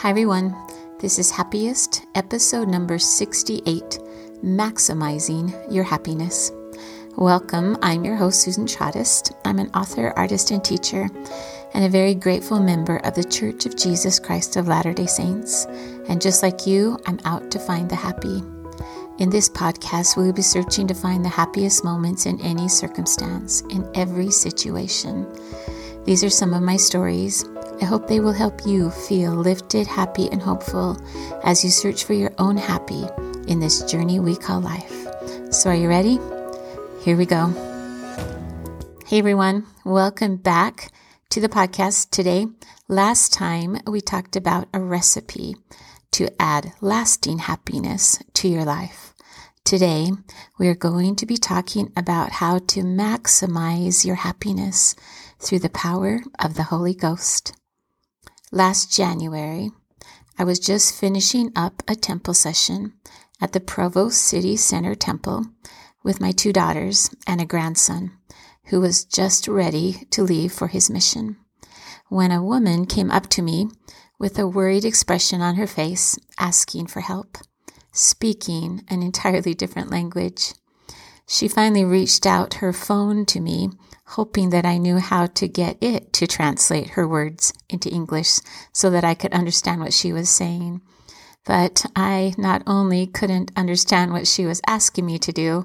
Hi, everyone. This is Happiest, episode number 68 Maximizing Your Happiness. Welcome. I'm your host, Susan Trottist. I'm an author, artist, and teacher, and a very grateful member of the Church of Jesus Christ of Latter day Saints. And just like you, I'm out to find the happy. In this podcast, we will be searching to find the happiest moments in any circumstance, in every situation. These are some of my stories. I hope they will help you feel lifted, happy, and hopeful as you search for your own happy in this journey we call life. So, are you ready? Here we go. Hey, everyone. Welcome back to the podcast today. Last time we talked about a recipe to add lasting happiness to your life. Today, we are going to be talking about how to maximize your happiness through the power of the Holy Ghost. Last January, I was just finishing up a temple session at the Provo City Center Temple with my two daughters and a grandson who was just ready to leave for his mission when a woman came up to me with a worried expression on her face, asking for help, speaking an entirely different language. She finally reached out her phone to me, hoping that I knew how to get it to translate her words into English so that I could understand what she was saying. But I not only couldn't understand what she was asking me to do,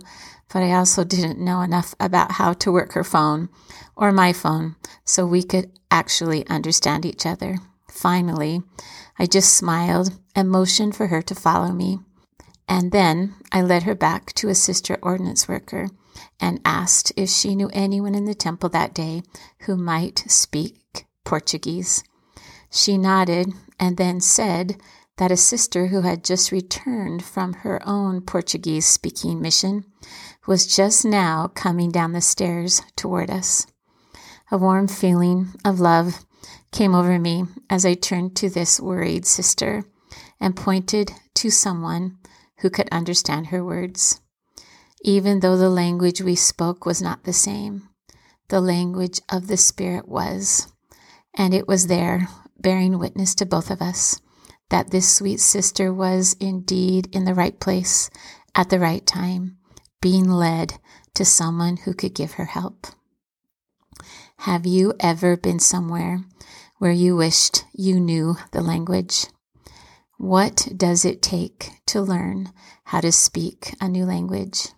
but I also didn't know enough about how to work her phone or my phone so we could actually understand each other. Finally, I just smiled and motioned for her to follow me. And then I led her back to a sister ordinance worker and asked if she knew anyone in the temple that day who might speak Portuguese. She nodded and then said that a sister who had just returned from her own Portuguese speaking mission was just now coming down the stairs toward us. A warm feeling of love came over me as I turned to this worried sister and pointed to someone who could understand her words. Even though the language we spoke was not the same, the language of the Spirit was, and it was there, bearing witness to both of us, that this sweet sister was indeed in the right place at the right time, being led to someone who could give her help. Have you ever been somewhere where you wished you knew the language? What does it take to learn how to speak a new language?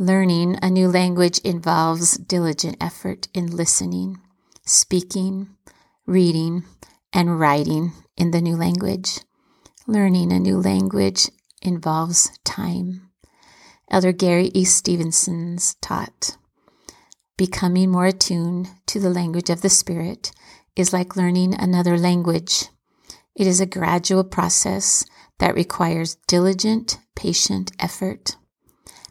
Learning a new language involves diligent effort in listening, speaking, reading, and writing in the new language. Learning a new language involves time. Elder Gary E. Stevenson's taught Becoming more attuned to the language of the Spirit is like learning another language. It is a gradual process that requires diligent, patient effort.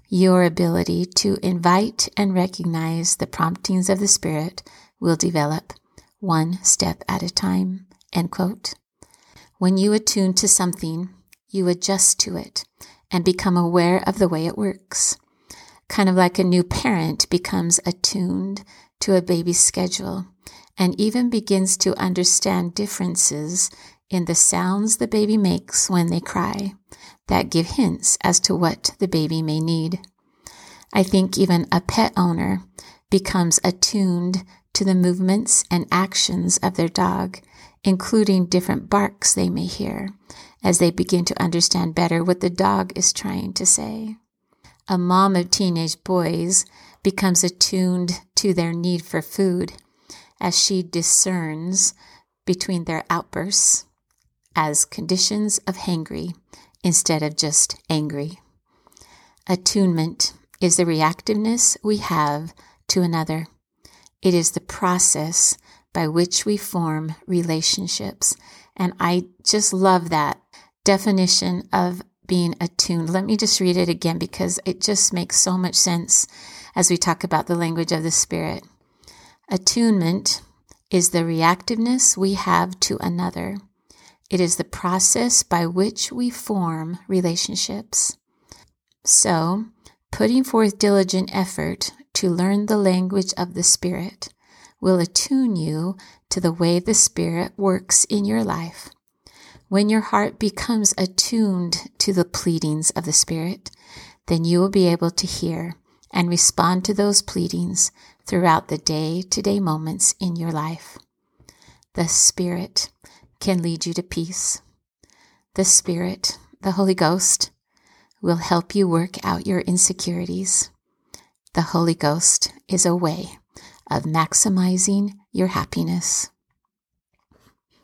Your ability to invite and recognize the promptings of the Spirit will develop one step at a time. End quote. When you attune to something, you adjust to it and become aware of the way it works kind of like a new parent becomes attuned to a baby's schedule and even begins to understand differences in the sounds the baby makes when they cry that give hints as to what the baby may need. I think even a pet owner becomes attuned to the movements and actions of their dog, including different barks they may hear, as they begin to understand better what the dog is trying to say a mom of teenage boys becomes attuned to their need for food as she discerns between their outbursts as conditions of hangry instead of just angry. Attunement is the reactiveness we have to another. It is the process by which we form relationships. And I just love that definition of being attuned. Let me just read it again because it just makes so much sense as we talk about the language of the Spirit. Attunement is the reactiveness we have to another. It is the process by which we form relationships. So, putting forth diligent effort to learn the language of the Spirit will attune you to the way the Spirit works in your life When your heart becomes attuned to the pleadings of the Spirit, then you will be able to hear and respond to those pleadings throughout the day to day moments in your life. The Spirit can lead you to peace. The Spirit, the Holy Ghost, will help you work out your insecurities. The Holy Ghost is a way of maximizing your happiness.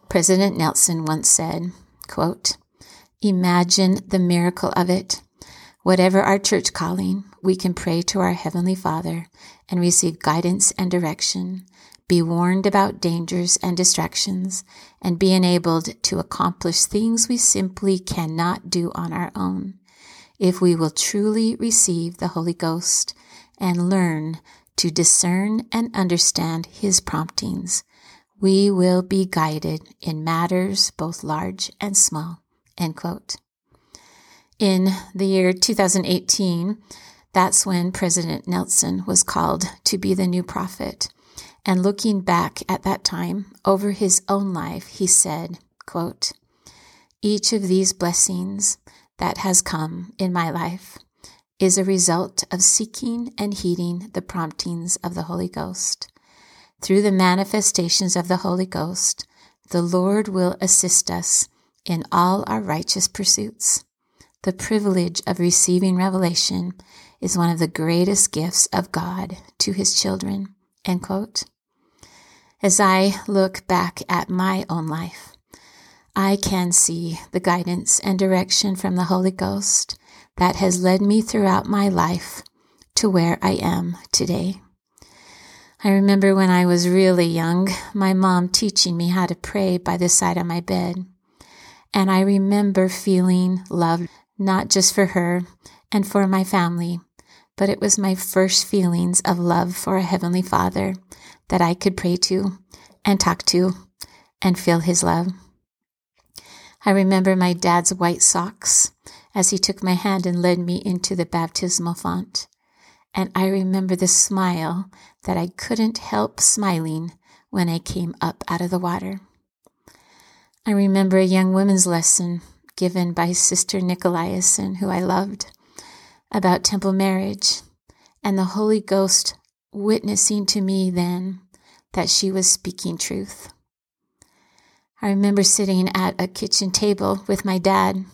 President Nelson once said, quote, Imagine the miracle of it. Whatever our church calling, we can pray to our Heavenly Father and receive guidance and direction, be warned about dangers and distractions, and be enabled to accomplish things we simply cannot do on our own. If we will truly receive the Holy Ghost and learn to discern and understand His promptings, we will be guided in matters both large and small. End quote. In the year 2018, that's when President Nelson was called to be the new prophet. And looking back at that time over his own life, he said, quote, Each of these blessings that has come in my life is a result of seeking and heeding the promptings of the Holy Ghost. Through the manifestations of the Holy Ghost, the Lord will assist us in all our righteous pursuits. The privilege of receiving revelation is one of the greatest gifts of God to his children. End quote. As I look back at my own life, I can see the guidance and direction from the Holy Ghost that has led me throughout my life to where I am today. I remember when I was really young, my mom teaching me how to pray by the side of my bed. And I remember feeling love, not just for her and for my family, but it was my first feelings of love for a Heavenly Father that I could pray to and talk to and feel His love. I remember my dad's white socks as he took my hand and led me into the baptismal font. And I remember the smile that I couldn't help smiling when I came up out of the water. I remember a young women's lesson given by Sister Nicolaisen, who I loved, about temple marriage, and the Holy Ghost witnessing to me then that she was speaking truth. I remember sitting at a kitchen table with my dad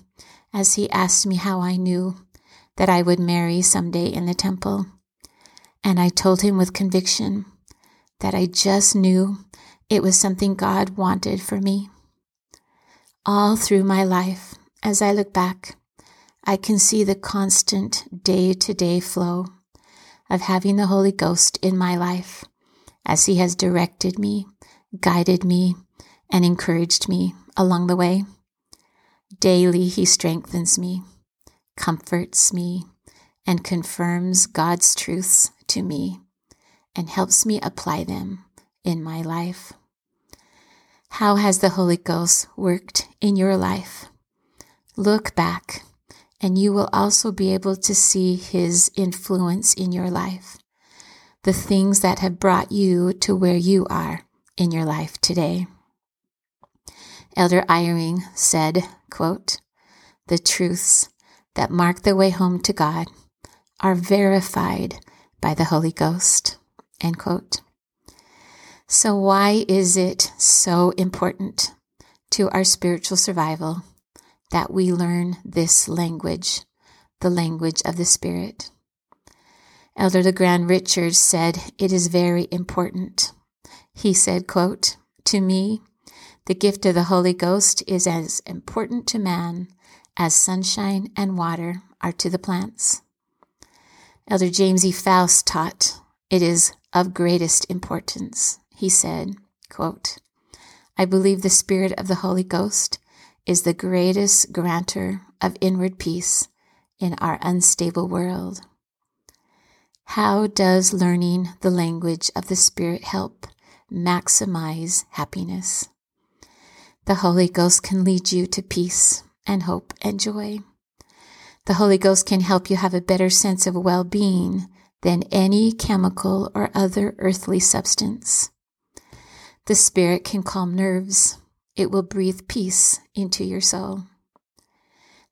as he asked me how I knew that I would marry someday in the temple. And I told him with conviction that I just knew it was something God wanted for me. All through my life, as I look back, I can see the constant day to day flow of having the Holy Ghost in my life as He has directed me, guided me, and encouraged me along the way. Daily He strengthens me comforts me, and confirms God's truths to me and helps me apply them in my life. How has the Holy Ghost worked in your life? Look back, and you will also be able to see His influence in your life, the things that have brought you to where you are in your life today. Elder Eyring said, quote, The truths that mark the way home to God are verified by the Holy Ghost. End quote. So, why is it so important to our spiritual survival that we learn this language, the language of the Spirit? Elder LeGrand Richards said, It is very important. He said, quote, To me, the gift of the Holy Ghost is as important to man as sunshine and water are to the plants. Elder James E. Faust taught, it is of greatest importance. He said, quote, I believe the Spirit of the Holy Ghost is the greatest granter of inward peace in our unstable world. How does learning the language of the Spirit help maximize happiness? The Holy Ghost can lead you to peace and hope and joy. The Holy Ghost can help you have a better sense of well being than any chemical or other earthly substance. The Spirit can calm nerves, it will breathe peace into your soul.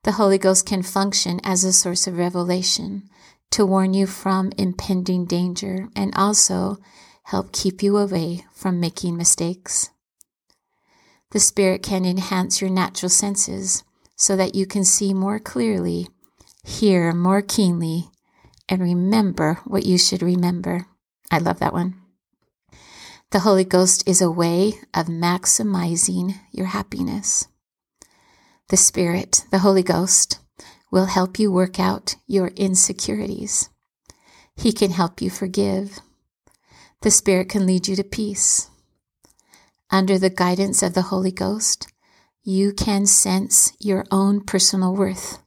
The Holy Ghost can function as a source of revelation to warn you from impending danger and also help keep you away from making mistakes. The Spirit can enhance your natural senses so that you can see more clearly, hear more keenly, and remember what you should remember. I love that one. The Holy Ghost is a way of maximizing your happiness. The Spirit, the Holy Ghost, will help you work out your insecurities. He can help you forgive. The Spirit can lead you to peace. Under the guidance of the Holy Ghost, you can sense your own personal worth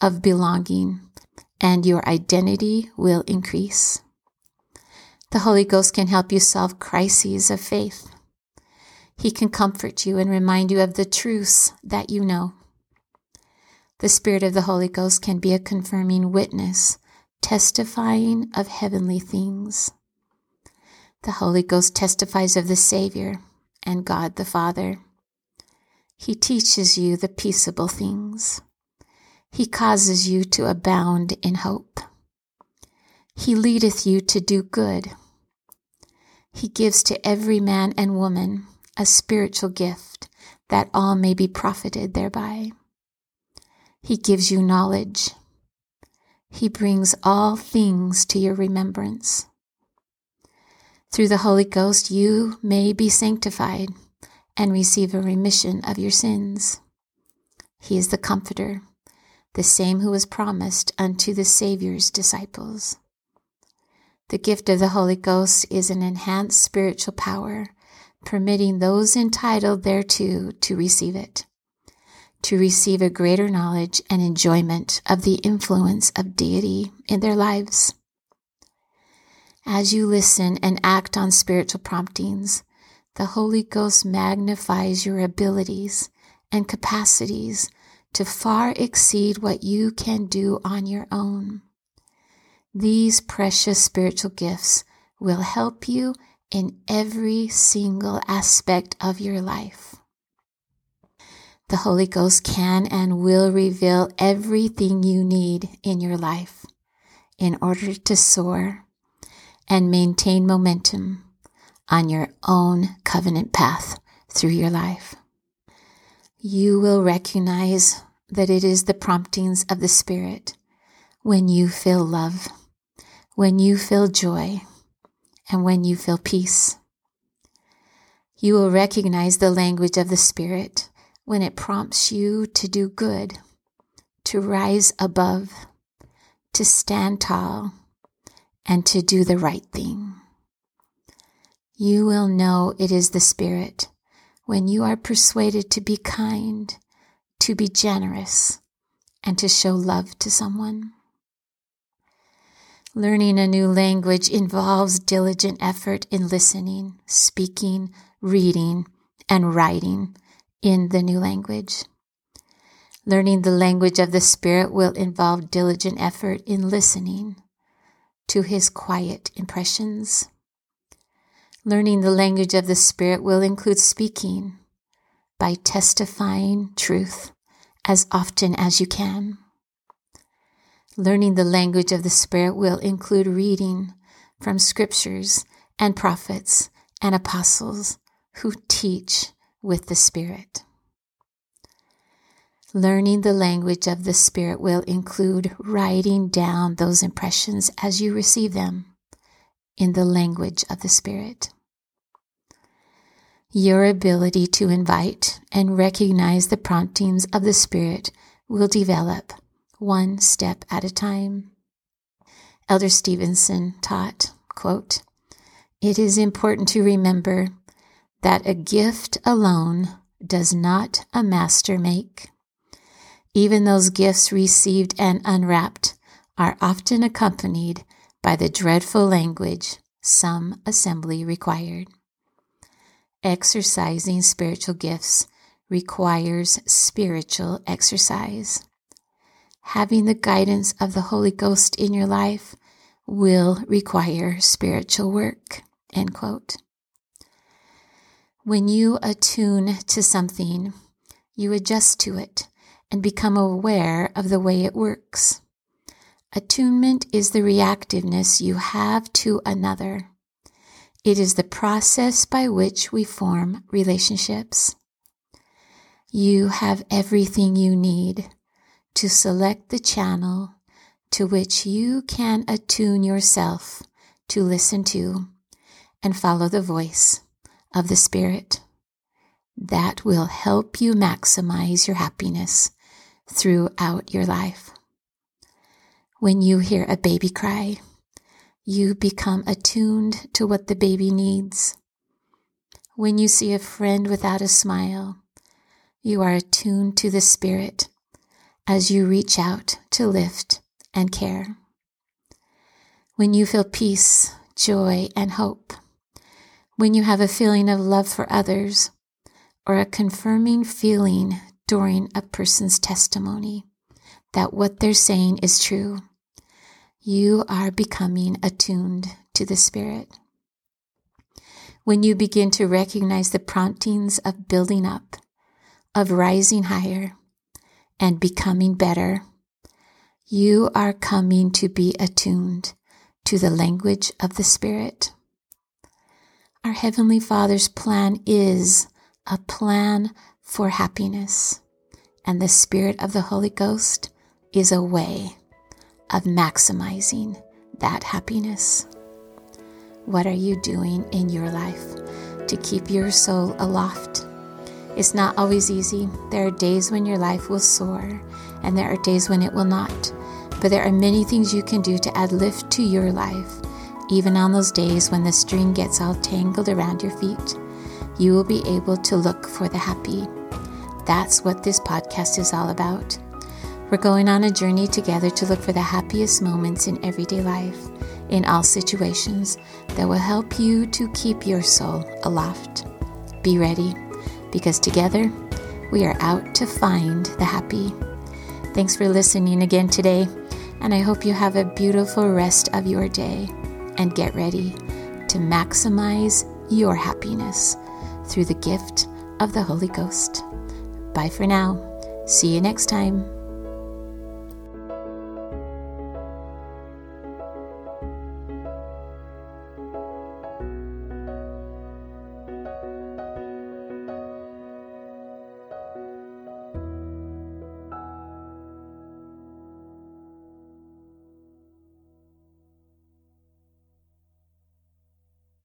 of belonging, and your identity will increase. The Holy Ghost can help you solve crises of faith. He can comfort you and remind you of the truths that you know. The Spirit of the Holy Ghost can be a confirming witness, testifying of heavenly things. The Holy Ghost testifies of the Savior and God the Father. He teaches you the peaceable things. He causes you to abound in hope. He leadeth you to do good he gives to every man and woman a spiritual gift that all may be profited thereby. He gives you knowledge. He brings all things to your remembrance. Through the Holy Ghost, you may be sanctified and receive a remission of your sins. He is the Comforter, the same who was promised unto the Saviour's disciples. The gift of the Holy Ghost is an enhanced spiritual power, permitting those entitled thereto to receive it, to receive a greater knowledge and enjoyment of the influence of deity in their lives. As you listen and act on spiritual promptings, the Holy Ghost magnifies your abilities and capacities to far exceed what you can do on your own. These precious spiritual gifts will help you in every single aspect of your life. The Holy Ghost can and will reveal everything you need in your life in order to soar and maintain momentum on your own covenant path through your life. You will recognize that it is the promptings of the Spirit when you feel love when you feel joy and when you feel peace. You will recognize the language of the Spirit when it prompts you to do good, to rise above, to stand tall, and to do the right thing. You will know it is the Spirit when you are persuaded to be kind, to be generous, and to show love to someone. Learning a new language involves diligent effort in listening, speaking, reading, and writing in the new language. Learning the language of the Spirit will involve diligent effort in listening to His quiet impressions. Learning the language of the Spirit will include speaking by testifying truth as often as you can. Learning the language of the Spirit will include reading from scriptures and prophets and apostles who teach with the Spirit. Learning the language of the Spirit will include writing down those impressions as you receive them in the language of the Spirit. Your ability to invite and recognize the promptings of the Spirit will develop one step at a time. Elder Stevenson taught, quote, It is important to remember that a gift alone does not a master make. Even those gifts received and unwrapped are often accompanied by the dreadful language some assembly required. Exercising spiritual gifts requires spiritual exercise having the guidance of the Holy Ghost in your life will require spiritual work. End quote. When you attune to something, you adjust to it and become aware of the way it works. Attunement is the reactiveness you have to another. It is the process by which we form relationships. You have everything you need to select the channel to which you can attune yourself to listen to and follow the voice of the Spirit. That will help you maximize your happiness throughout your life. When you hear a baby cry, you become attuned to what the baby needs. When you see a friend without a smile, you are attuned to the Spirit as you reach out to lift and care. When you feel peace, joy, and hope, when you have a feeling of love for others, or a confirming feeling during a person's testimony that what they're saying is true you are becoming attuned to the Spirit. When you begin to recognize the promptings of building up, of rising higher, and becoming better, you are coming to be attuned to the language of the Spirit. Our Heavenly Father's plan is a plan for happiness, and the Spirit of the Holy Ghost is a way of maximizing that happiness. What are you doing in your life to keep your soul aloft? It's not always easy. There are days when your life will soar, and there are days when it will not. But there are many things you can do to add lift to your life, even on those days when the string gets all tangled around your feet. You will be able to look for the happy. That's what this podcast is all about. We're going on a journey together to look for the happiest moments in everyday life, in all situations, that will help you to keep your soul aloft. Be ready, because together we are out to find the happy. Thanks for listening again today, and I hope you have a beautiful rest of your day and get ready to maximize your happiness through the gift of the Holy Ghost. Bye for now. See you next time.